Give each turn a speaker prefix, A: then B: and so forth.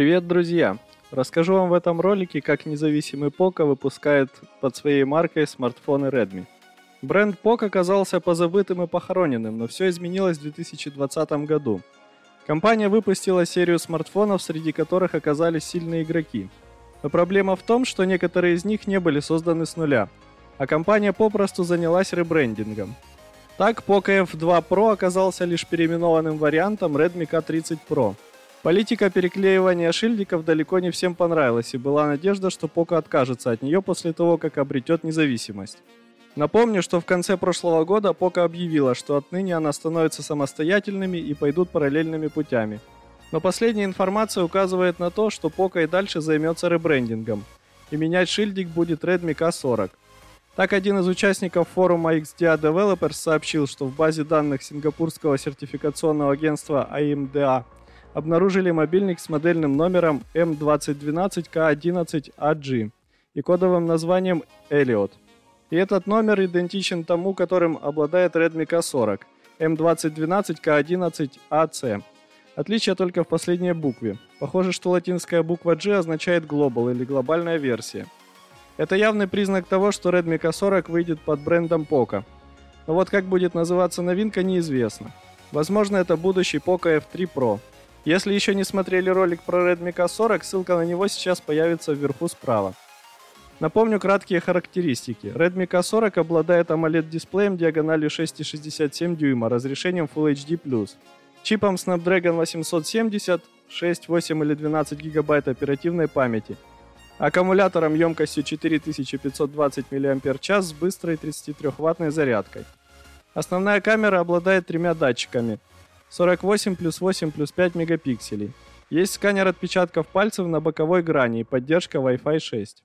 A: Привет, друзья! Расскажу вам в этом ролике, как независимый Poco выпускает под своей маркой смартфоны Redmi. Бренд Poco оказался позабытым и похороненным, но все изменилось в 2020 году. Компания выпустила серию смартфонов, среди которых оказались сильные игроки. Но проблема в том, что некоторые из них не были созданы с нуля, а компания попросту занялась ребрендингом. Так, Poco F2 Pro оказался лишь переименованным вариантом Redmi K30 Pro – Политика переклеивания шильдиков далеко не всем понравилась, и была надежда, что Поко откажется от нее после того, как обретет независимость. Напомню, что в конце прошлого года Поко объявила, что отныне она становится самостоятельными и пойдут параллельными путями. Но последняя информация указывает на то, что Поко и дальше займется ребрендингом, и менять шильдик будет Redmi K40. Так, один из участников форума XDA Developers сообщил, что в базе данных сингапурского сертификационного агентства AMDA обнаружили мобильник с модельным номером M2012K11AG и кодовым названием Elliot. И этот номер идентичен тому, которым обладает Redmi K40 M2012K11AC. Отличие только в последней букве. Похоже, что латинская буква G означает Global или глобальная версия. Это явный признак того, что Redmi K40 выйдет под брендом Poco. Но вот как будет называться новинка неизвестно. Возможно, это будущий Poco F3 Pro – если еще не смотрели ролик про Redmi K40, ссылка на него сейчас появится вверху справа. Напомню краткие характеристики. Redmi K40 обладает AMOLED-дисплеем диагональю 6,67 дюйма, разрешением Full HD+, чипом Snapdragon 870, 6, 8 или 12 гигабайт оперативной памяти, аккумулятором емкостью 4520 мАч с быстрой 33-ваттной зарядкой. Основная камера обладает тремя датчиками – 48 плюс 8 плюс 5 мегапикселей. Есть сканер отпечатков пальцев на боковой грани и поддержка Wi-Fi 6.